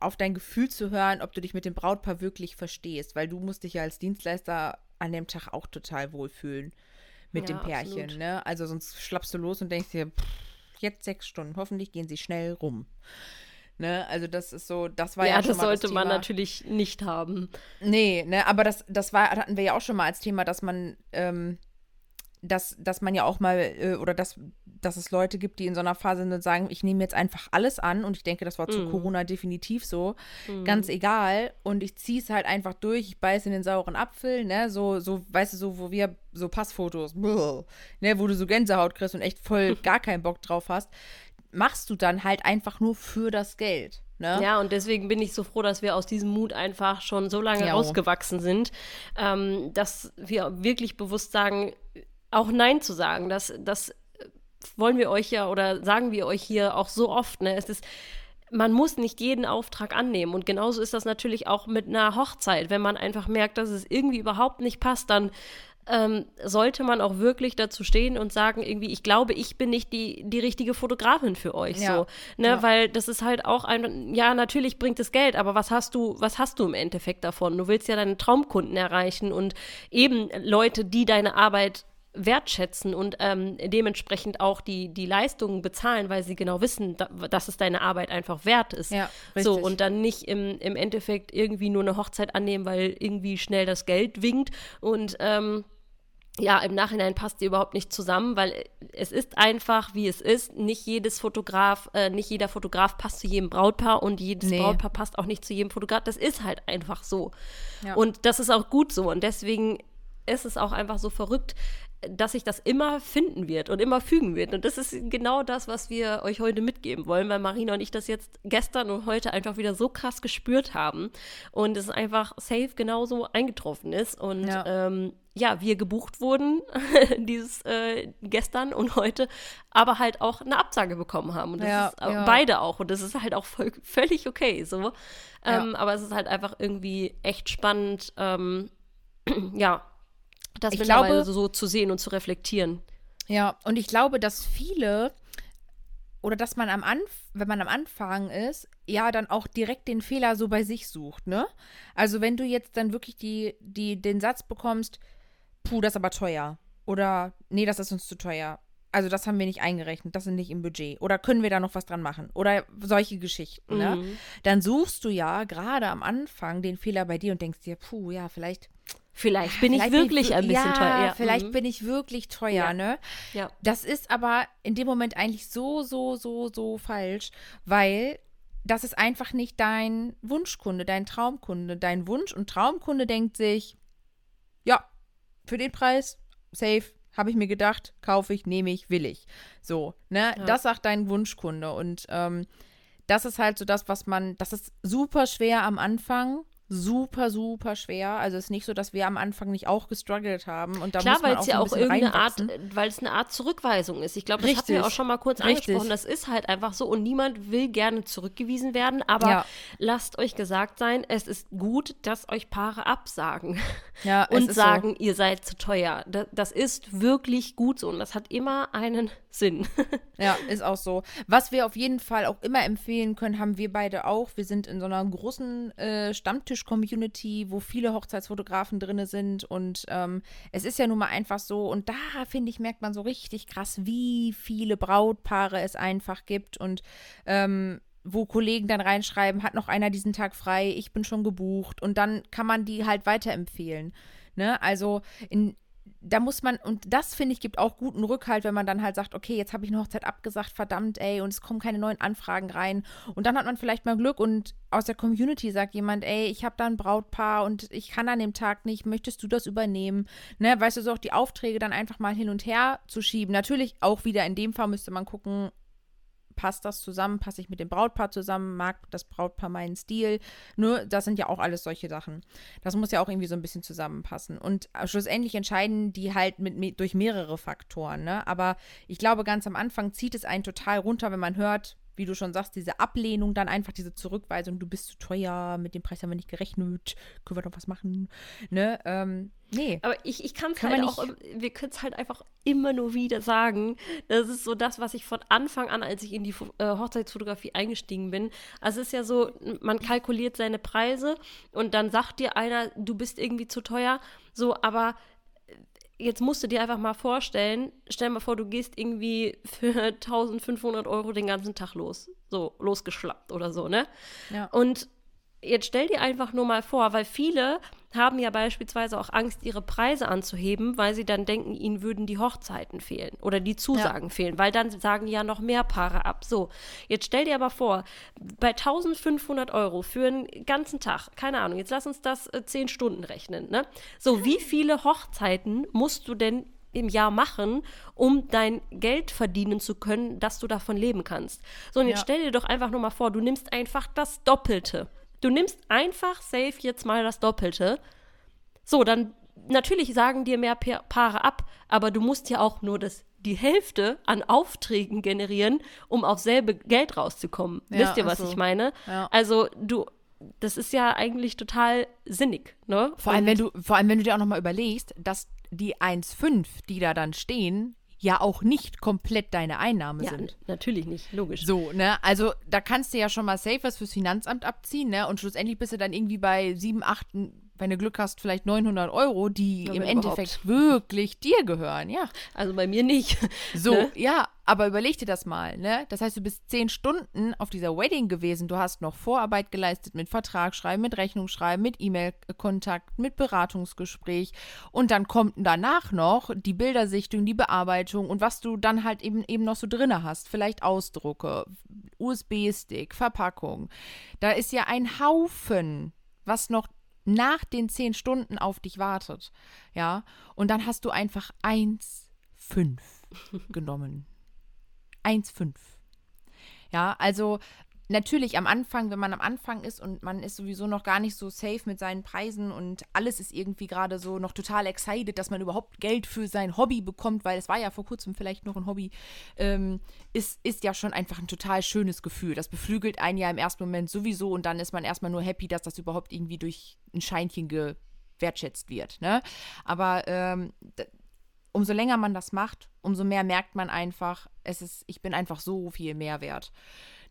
auf dein Gefühl zu hören, ob du dich mit dem Brautpaar wirklich verstehst, weil du musst dich ja als Dienstleister an dem Tag auch total wohlfühlen mit Ja, dem Pärchen, absolut. ne? Also sonst schlappst du los und denkst dir, pff, jetzt sechs Stunden, hoffentlich gehen sie schnell rum. Ne? Also das ist so, das war ja, ja, schon das mal sollte das man Thema. natürlich nicht haben. Nee, ne, aber das, das war, hatten wir ja auch schon mal als Thema, dass man, ähm, dass, dass man ja auch mal, äh, oder dass, dass es Leute gibt, die in so einer Phase sind und sagen, ich nehme jetzt einfach alles an und ich denke, das war zu Mhm. Corona definitiv so, ganz egal und ich ziehe es halt einfach durch, ich beiße in den sauren Apfel, ne, so, so, weißt du, so, wo wir, so Passfotos, <laughs> ne, wo du so Gänsehaut kriegst und echt voll <laughs> gar keinen Bock drauf hast, machst du dann halt einfach nur für das Geld, ne? Ja, und deswegen bin ich so froh, dass wir aus diesem Mut einfach schon so lange Ja. rausgewachsen sind, ähm, dass wir wirklich bewusst sagen, auch Nein zu sagen. Das, das wollen wir euch ja oder sagen wir euch hier auch so oft. Ne? Es ist, man muss nicht jeden Auftrag annehmen. Und genauso ist das natürlich auch mit einer Hochzeit. Wenn man einfach merkt, dass es irgendwie überhaupt nicht passt, dann ähm, sollte man auch wirklich dazu stehen und sagen, irgendwie, ich glaube, ich bin nicht die, die richtige Fotografin für euch. Ja. So, ne? Ja. Weil das ist halt auch ein, ja, natürlich bringt es Geld, aber was hast du, was hast du im Endeffekt davon? Du willst ja deine Traumkunden erreichen und eben Leute, die deine Arbeit wertschätzen und ähm, dementsprechend auch die, die Leistungen bezahlen, weil sie genau wissen, da, dass es deine Arbeit einfach wert ist. Ja, so, und dann nicht im, im Endeffekt irgendwie nur eine Hochzeit annehmen, weil irgendwie schnell das Geld winkt und ähm, ja, im Nachhinein passt die überhaupt nicht zusammen, weil es ist einfach, wie es ist. Nicht jedes Fotograf, äh, nicht jeder Fotograf passt zu jedem Brautpaar und jedes Nee. Brautpaar passt auch nicht zu jedem Fotograf. Das ist halt einfach so. Ja. Und das ist auch gut so. Und deswegen ist es auch einfach so verrückt, dass sich das immer finden wird und immer fügen wird. Und das ist genau das, was wir euch heute mitgeben wollen, weil Marina und ich das jetzt gestern und heute einfach wieder so krass gespürt haben und es einfach safe genauso eingetroffen ist. Und Ja. ähm, ja, wir gebucht wurden <laughs> dieses äh, gestern und heute, aber halt auch eine Absage bekommen haben. Und das Ja, ist äh, ja. beide auch. Und das ist halt auch voll, <laughs> völlig okay. So. Ähm, Aber es ist halt einfach irgendwie echt spannend, ähm, <clears throat> ja, das Ich glaube- so, so zu sehen und zu reflektieren. Ja, und ich glaube, dass viele oder dass man am Anfang, wenn man am Anfang ist, ja, dann auch direkt den Fehler so bei sich sucht, ne? Also wenn du jetzt dann wirklich die, die, den Satz bekommst, puh, das ist aber teuer. Oder nee, das ist uns zu teuer. Also das haben wir nicht eingerechnet, das sind nicht im Budget. Oder können wir da noch was dran machen? Oder solche Geschichten, ne? Mhm. Dann suchst du ja gerade am Anfang den Fehler bei dir und denkst dir, puh, ja, vielleicht Vielleicht bin ich Vielleicht wirklich wir- ein bisschen ja, teuer. Ja, Vielleicht mhm. bin ich wirklich teuer, Ja. ne? Ja. Das ist aber in dem Moment eigentlich so, so, so, so falsch, weil das ist einfach nicht dein Wunschkunde, dein Traumkunde. Dein Wunsch- und Traumkunde denkt sich, ja, für den Preis, safe, habe ich mir gedacht, kaufe ich, nehme ich, will ich. So, ne? Ja. Das sagt dein Wunschkunde. Und ähm, das ist halt so das, was man, das ist super schwer am Anfang. Super, super schwer. Also es ist nicht so, dass wir am Anfang nicht auch gestruggelt haben. Und da Klar, weil es so ja auch irgendeine Art, weil es eine Art Zurückweisung ist. Ich glaube, das hatten wir auch schon mal kurz Richtig. angesprochen. Das ist halt einfach so und niemand will gerne zurückgewiesen werden. Aber Ja. lasst euch gesagt sein, es ist gut, dass euch Paare absagen <laughs> Ja, und sagen, ihr seid zu teuer. Das, das ist wirklich gut so und das hat immer einen <laughs> Sinn. Ja, ist auch so. Was wir auf jeden Fall auch immer empfehlen können, haben wir beide auch. Wir sind in so einer großen äh, Stammtisch-Community, wo viele Hochzeitsfotografen drin sind. Und ähm, es ist ja nun mal einfach so. Und da, finde ich, merkt man so richtig krass, wie viele Brautpaare es einfach gibt. Und ähm, wo Kollegen dann reinschreiben, hat noch einer diesen Tag frei, ich bin schon gebucht. Und dann kann man die halt weiterempfehlen. Ne? Also in, da muss man, und das finde ich, gibt auch guten Rückhalt, wenn man dann halt sagt, okay, jetzt habe ich eine Hochzeit abgesagt, verdammt, ey, und es kommen keine neuen Anfragen rein. Und dann hat man vielleicht mal Glück und aus der Community sagt jemand, ey, ich habe da ein Brautpaar und ich kann an dem Tag nicht, möchtest du das übernehmen? Ne, weißt du, so auch die Aufträge dann einfach mal hin und her zu schieben. Natürlich auch wieder in dem Fall müsste man gucken, passt das zusammen, passe ich mit dem Brautpaar zusammen, mag das Brautpaar meinen Stil. Nur, das sind ja auch alles solche Sachen. Das muss ja auch irgendwie so ein bisschen zusammenpassen. Und schlussendlich entscheiden die halt mit, durch mehrere Faktoren. Ne? Aber ich glaube, ganz am Anfang zieht es einen total runter, wenn man hört, wie du schon sagst, diese Ablehnung, dann einfach diese Zurückweisung, du bist zu teuer, mit dem Preis haben wir nicht gerechnet, können wir doch was machen. Ne? Ähm, nee. Aber ich, ich kann es halt auch, wir können es halt einfach immer nur wieder sagen. Das ist so das, was ich von Anfang an, als ich in die äh, Hochzeitsfotografie eingestiegen bin. Also es ist ja so, man kalkuliert seine Preise und dann sagt dir einer, du bist irgendwie zu teuer. So, aber jetzt musst du dir einfach mal vorstellen, stell mal vor, du gehst irgendwie für <laughs> 1500 Euro den ganzen Tag los. So, losgeschlappt oder so, ne? Ja. Und jetzt stell dir einfach nur mal vor, weil viele haben ja beispielsweise auch Angst, ihre Preise anzuheben, weil sie dann denken, ihnen würden die Hochzeiten fehlen oder die Zusagen ja. fehlen, weil dann sagen ja noch mehr Paare ab. So, jetzt stell dir aber vor, bei 1500 Euro für einen ganzen Tag, keine Ahnung, jetzt lass uns das äh, 10 Stunden rechnen, ne? So, wie viele Hochzeiten musst du denn im Jahr machen, um dein Geld verdienen zu können, dass du davon leben kannst. So, und jetzt ja. stell dir doch einfach nur mal vor, du nimmst einfach das Doppelte. Du nimmst einfach safe jetzt mal das Doppelte. So, dann natürlich sagen dir mehr Paare ab, aber du musst ja auch nur das die Hälfte an Aufträgen generieren, um auf selbe Geld rauszukommen. Ja, Wisst ihr, was also, ich meine? Ja. Also du, das ist ja eigentlich total sinnig, ne? Vor allem, wenn du, vor allem, wenn du dir auch nochmal überlegst, dass die 1,5, die da dann stehen, ja auch nicht komplett deine Einnahme ja, sind. Natürlich nicht, logisch. So, ne? Also da kannst du ja schon mal safe was fürs Finanzamt abziehen, ne? Und schlussendlich bist du dann irgendwie bei 7, 8, wenn du Glück hast, vielleicht 900 Euro, die ja, im Endeffekt wirklich dir gehören, ja. Also bei mir nicht. So, ne? ja, aber überleg dir das mal, ne? Das heißt, du bist zehn Stunden auf dieser Wedding gewesen, du hast noch Vorarbeit geleistet mit Vertragsschreiben, mit Rechnungsschreiben, mit E-Mail-Kontakt, mit Beratungsgespräch und dann kommt danach noch die Bildersichtung, die Bearbeitung und was du dann halt eben, eben noch so drinne hast, vielleicht Ausdrucke, USB-Stick, Verpackung. Da ist ja ein Haufen, was noch nach den zehn Stunden auf dich wartet. Ja, und dann hast du einfach 1,5 <laughs> genommen. 1,5. Ja, also natürlich am Anfang, wenn man am Anfang ist und man ist sowieso noch gar nicht so safe mit seinen Preisen und alles ist irgendwie gerade so noch total excited, dass man überhaupt Geld für sein Hobby bekommt, weil es war ja vor kurzem vielleicht noch ein Hobby, ähm, ist, ist ja schon einfach ein total schönes Gefühl. Das beflügelt einen ja im ersten Moment sowieso und dann ist man erstmal nur happy, dass das überhaupt irgendwie durch ein Scheinchen gewertschätzt wird. Ne? Aber ähm, umso länger man das macht, umso mehr merkt man einfach, es ist, ich bin einfach so viel mehr wert.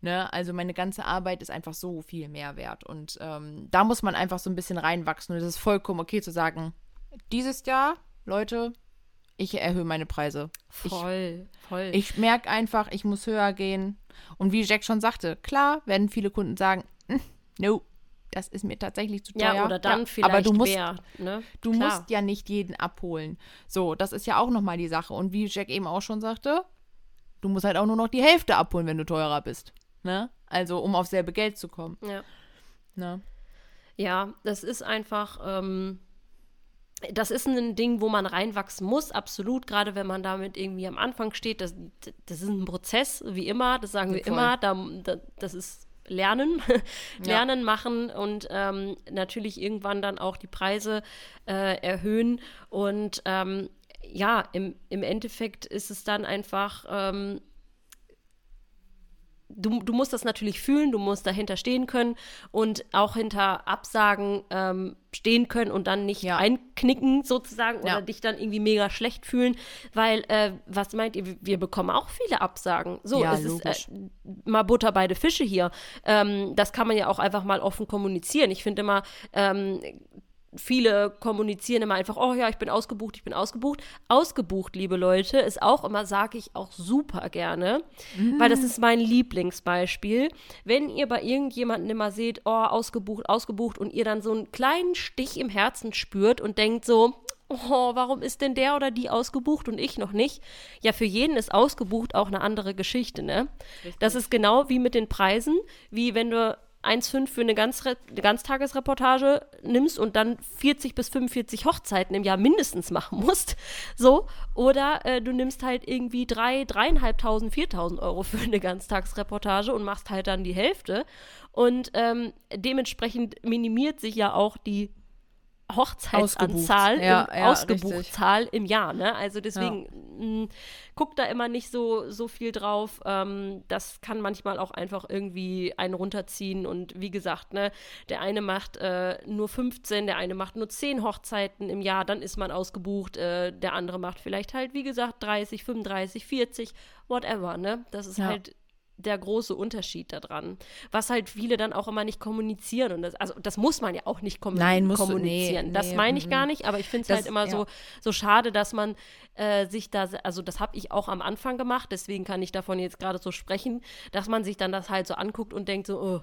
Ne? Also meine ganze Arbeit ist einfach so viel mehr wert. Und ähm, da muss man einfach so ein bisschen reinwachsen. Und es ist vollkommen okay zu sagen, dieses Jahr, Leute, ich erhöhe meine Preise. Voll, ich, voll. Ich merke einfach, ich muss höher gehen. Und wie Jack schon sagte, klar werden viele Kunden sagen, hm, no, das ist mir tatsächlich zu teuer. Ja, oder dann ja, vielleicht aber du musst, mehr. Ne? Du Klar. musst ja nicht jeden abholen. So, das ist ja auch nochmal die Sache. Und wie Jack eben auch schon sagte, du musst halt auch nur noch die Hälfte abholen, wenn du teurer bist. Ne? Also, um auf selbe Geld zu kommen. Ja. Ne? Ja, das ist einfach, ähm, das ist ein Ding, wo man reinwachsen muss, absolut, gerade wenn man damit irgendwie am Anfang steht. Das, das ist ein Prozess, wie immer, das sagen wir Voll. immer. Da, da, das ist Lernen, <laughs> Lernen ja. machen und ähm, natürlich irgendwann dann auch die Preise äh, erhöhen. Und ähm, ja, im, im Endeffekt ist es dann einfach ähm, du, du musst das natürlich fühlen, du musst dahinter stehen können und auch hinter Absagen ähm, stehen können und dann nicht ja. einknicken sozusagen oder ja. dich dann irgendwie mega schlecht fühlen, weil äh, was meint ihr, wir bekommen auch viele Absagen. So, ja, es logisch. ist äh, mal Butter beide Fische hier. Ähm, das kann man ja auch einfach mal offen kommunizieren. Ich finde immer, ähm, viele kommunizieren immer einfach, oh ja, ich bin ausgebucht, ich bin ausgebucht. Ausgebucht, liebe Leute, ist auch immer, sage ich auch super gerne, mhm. weil das ist mein Lieblingsbeispiel. Wenn ihr bei irgendjemandem immer seht, oh, ausgebucht, ausgebucht und ihr dann so einen kleinen Stich im Herzen spürt und denkt so, oh, warum ist denn der oder die ausgebucht und ich noch nicht? Ja, für jeden ist ausgebucht auch eine andere Geschichte, ne? Richtig. Das ist genau wie mit den Preisen, wie wenn du 1,5 für eine, Ganz eine Ganztagesreportage nimmst und dann 40 bis 45 Hochzeiten im Jahr mindestens machen musst, so, oder äh, du nimmst halt irgendwie 3, 3.500, 4.000 Euro für eine Ganztagsreportage und machst halt dann die Hälfte und ähm, dementsprechend minimiert sich ja auch die Hochzeitsanzahl, Ausgebucht. Ja, im, ja, Ausgebuchtzahl im Jahr. Ne? Also deswegen ja. Mh, mm, guck da immer nicht so, so viel drauf. Ähm, das kann manchmal auch einfach irgendwie einen runterziehen. Und wie gesagt, ne, der eine macht äh, nur 15, der eine macht nur 10 Hochzeiten im Jahr, dann ist man ausgebucht. Äh, der andere macht vielleicht halt, wie gesagt, 30, 35, 40, whatever. Ne? Das ist halt der große Unterschied daran. Was halt viele dann auch immer nicht kommunizieren. Und das, also das muss man ja auch nicht kommun Nein, musst kommunizieren. Du, nee, das nee, meine ich mm, gar nicht, aber ich finde es halt immer ja. so, so schade, dass man äh, sich da, also das habe ich auch am Anfang gemacht, deswegen kann ich davon jetzt gerade so sprechen, dass man sich dann das halt so anguckt und denkt so, oh,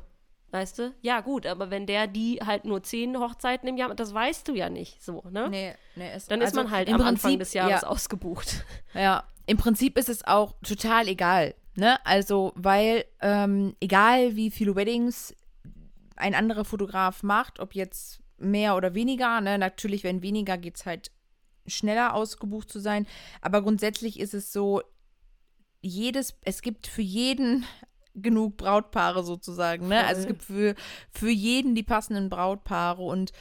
Weißt du? Ja, gut, aber wenn der die halt nur zehn Hochzeiten im Jahr, das weißt du ja nicht so, ne? Nee, nee, ist, Dann ist also man halt im am Prinzip, Anfang des Jahres ja. ausgebucht. Ja, im Prinzip ist es auch total egal, ne? Also, weil ähm, egal wie viele Weddings ein anderer Fotograf macht, ob jetzt mehr oder weniger, ne? Natürlich, wenn weniger, geht es halt schneller ausgebucht zu sein. Aber grundsätzlich ist es so, jedes, es gibt für jeden <laughs> genug Brautpaare sozusagen, ne? Also es gibt für, für jeden die passenden Brautpaare und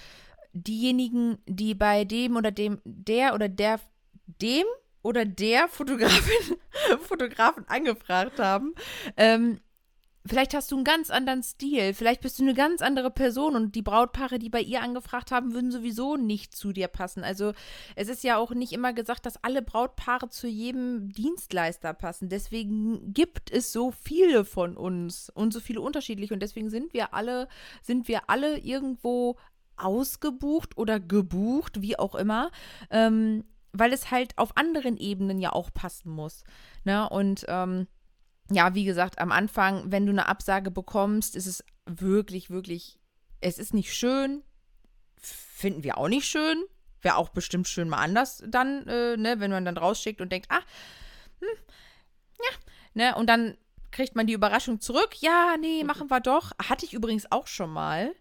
diejenigen, die bei dem oder dem, der oder der, dem oder der Fotografin, <laughs> Fotografen angefragt haben, ähm, vielleicht hast du einen ganz anderen Stil, vielleicht bist du eine ganz andere Person und die Brautpaare, die bei ihr angefragt haben, würden sowieso nicht zu dir passen. Also es ist ja auch nicht immer gesagt, dass alle Brautpaare zu jedem Dienstleister passen. Deswegen gibt es so viele von uns und so viele unterschiedliche und deswegen sind wir alle, sind wir alle irgendwo ausgebucht oder gebucht, wie auch immer, ähm, weil es halt auf anderen Ebenen ja auch passen muss. Ne? Und ähm, ja, wie gesagt, am Anfang, wenn du eine Absage bekommst, ist es wirklich, wirklich, es ist nicht schön. Finden wir auch nicht schön. Wäre auch bestimmt schön mal anders dann, äh, ne, wenn man dann rausschickt und denkt, ah, hm, ja, ne, und dann kriegt man die Überraschung zurück. Ja, nee, machen wir doch. Hatte ich übrigens auch schon mal.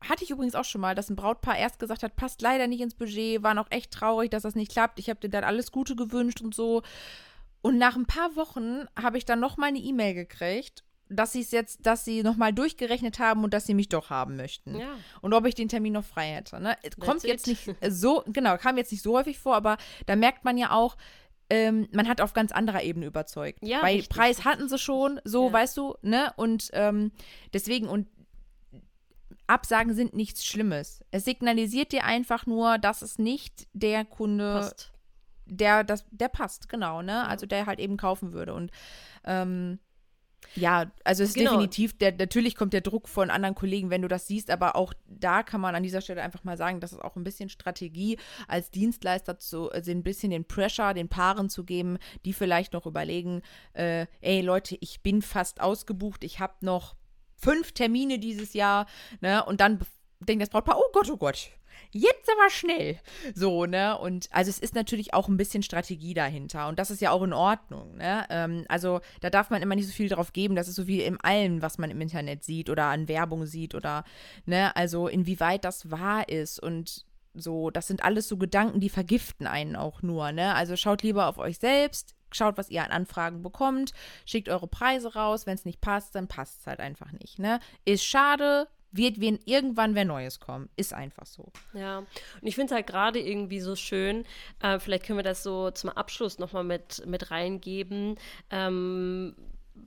Hatte ich übrigens auch schon mal, dass ein Brautpaar erst gesagt hat, passt leider nicht ins Budget, war noch echt traurig, dass das nicht klappt. Ich habe dir dann alles Gute gewünscht und so. Und nach ein paar Wochen habe ich dann noch mal eine E-Mail gekriegt, dass sie es jetzt, dass sie noch mal durchgerechnet haben und dass sie mich doch haben möchten. Ja. Und ob ich den Termin noch frei hätte. Ne? Es Kommt jetzt nicht <laughs> so, genau, kam jetzt nicht so häufig vor, aber da merkt man ja auch, ähm, man hat auf ganz anderer Ebene überzeugt. Ja, Bei richtig, Preis hatten sie schon, so, Ja. weißt du, ne? Und ähm, deswegen, und Absagen sind nichts Schlimmes. Es signalisiert dir einfach nur, dass es nicht der Kunde Passt. der das der passt genau ne also der halt eben kaufen würde und ähm, ja also es ist Genau. definitiv der natürlich kommt der Druck von anderen Kollegen wenn du das siehst aber auch da kann man an dieser Stelle einfach mal sagen das ist auch ein bisschen Strategie als Dienstleister zu also ein bisschen den Pressure den Paaren zu geben die vielleicht noch überlegen äh, ey Leute ich bin fast ausgebucht ich habe noch fünf Termine dieses Jahr ne und dann denkt das Brautpaar oh Gott oh Gott jetzt aber schnell. So, ne? Und also es ist natürlich auch ein bisschen Strategie dahinter. Und das ist ja auch in Ordnung, ne? Ähm, also da darf man immer nicht so viel drauf geben. Das ist so wie in allem, was man im Internet sieht oder an Werbung sieht oder, ne? Also inwieweit das wahr ist und so, das sind alles so Gedanken, die vergiften einen auch nur, ne? Also schaut lieber auf euch selbst, schaut, was ihr an Anfragen bekommt, schickt eure Preise raus. Wenn es nicht passt, dann passt es halt einfach nicht, ne? Ist schade, wird wen irgendwann wer Neues kommen. Ist einfach so. Ja, und ich finde es halt gerade irgendwie so schön, äh, vielleicht können wir das so zum Abschluss nochmal mit, mit reingeben, ähm,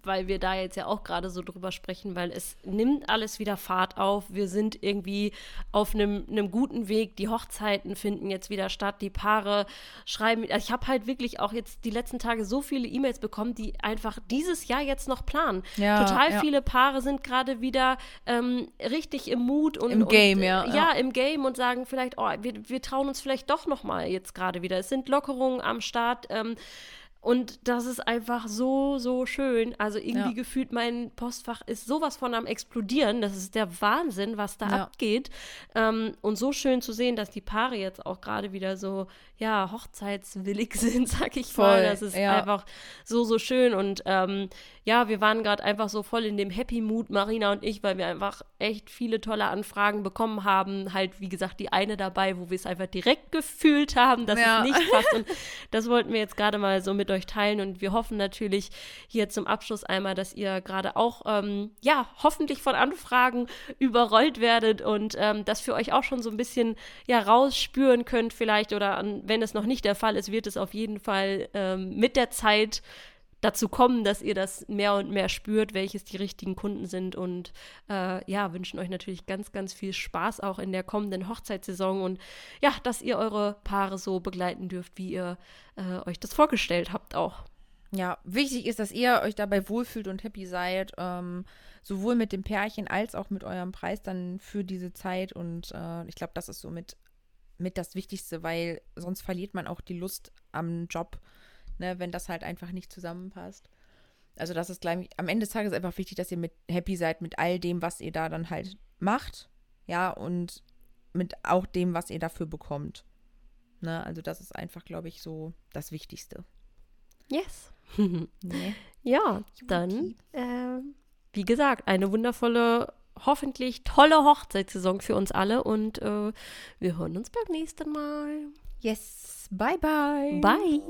weil wir da jetzt ja auch gerade so drüber sprechen, weil es nimmt alles wieder Fahrt auf. Wir sind irgendwie auf einem einem guten Weg. Die Hochzeiten finden jetzt wieder statt. Die Paare schreiben. Also ich habe halt wirklich auch jetzt die letzten Tage so viele E-Mails bekommen, die einfach dieses Jahr jetzt noch planen. Ja, Total ja. viele Paare sind gerade wieder ähm, richtig im Mut und Im Game, und, ja, Ja, ja. im Game und sagen vielleicht, oh, wir, wir trauen uns vielleicht doch noch mal jetzt gerade wieder. Es sind Lockerungen am Start. Ähm, und das ist einfach so, so schön. Also irgendwie Ja. gefühlt, mein Postfach ist sowas von am explodieren. Das ist der Wahnsinn, was da Ja. abgeht. Ähm, und so schön zu sehen, dass die Paare jetzt auch gerade wieder so, ja, hochzeitswillig <laughs> sind, sag ich mal. Voll, Das ist ja. einfach so, so schön. Und ähm, ja, wir waren gerade einfach so voll in dem Happy Mood, Marina und ich, weil wir einfach echt viele tolle Anfragen bekommen haben. Halt, wie gesagt, die eine dabei, wo wir es einfach direkt gefühlt haben, dass Ja. es nicht <laughs> passt. Und das wollten wir jetzt gerade mal so mit euch teilen. Und wir hoffen natürlich hier zum Abschluss einmal, dass ihr gerade auch, ähm, ja, hoffentlich von Anfragen überrollt werdet und ähm, das für euch auch schon so ein bisschen, ja, rausspüren könnt vielleicht. Oder an, wenn es noch nicht der Fall ist, wird es auf jeden Fall ähm, mit der Zeit dazu kommen, dass ihr das mehr und mehr spürt, welches die richtigen Kunden sind und äh, ja, wünschen euch natürlich ganz, ganz viel Spaß auch in der kommenden Hochzeitssaison und ja, dass ihr eure Paare so begleiten dürft, wie ihr äh, euch das vorgestellt habt auch. ja, wichtig ist, dass ihr euch dabei wohlfühlt und happy seid, ähm, sowohl mit dem Pärchen als auch mit eurem Preis dann für diese Zeit. Und äh, ich glaube, das ist so mit, mit das Wichtigste, weil sonst verliert man auch die Lust am Job, ne, wenn das halt einfach nicht zusammenpasst. Also das ist gleich, am Ende des Tages einfach wichtig, dass ihr mit happy seid mit all dem, was ihr da dann halt macht. Ja, und mit auch dem, was ihr dafür bekommt. Ne, also das ist einfach, glaube ich, so das Wichtigste. Yes. <laughs> Nee. Ja, dann, äh, wie gesagt, eine wundervolle, hoffentlich tolle Hochzeitssaison für uns alle und äh, wir hören uns beim nächsten Mal. Yes. Bye bye. <laughs> Bye.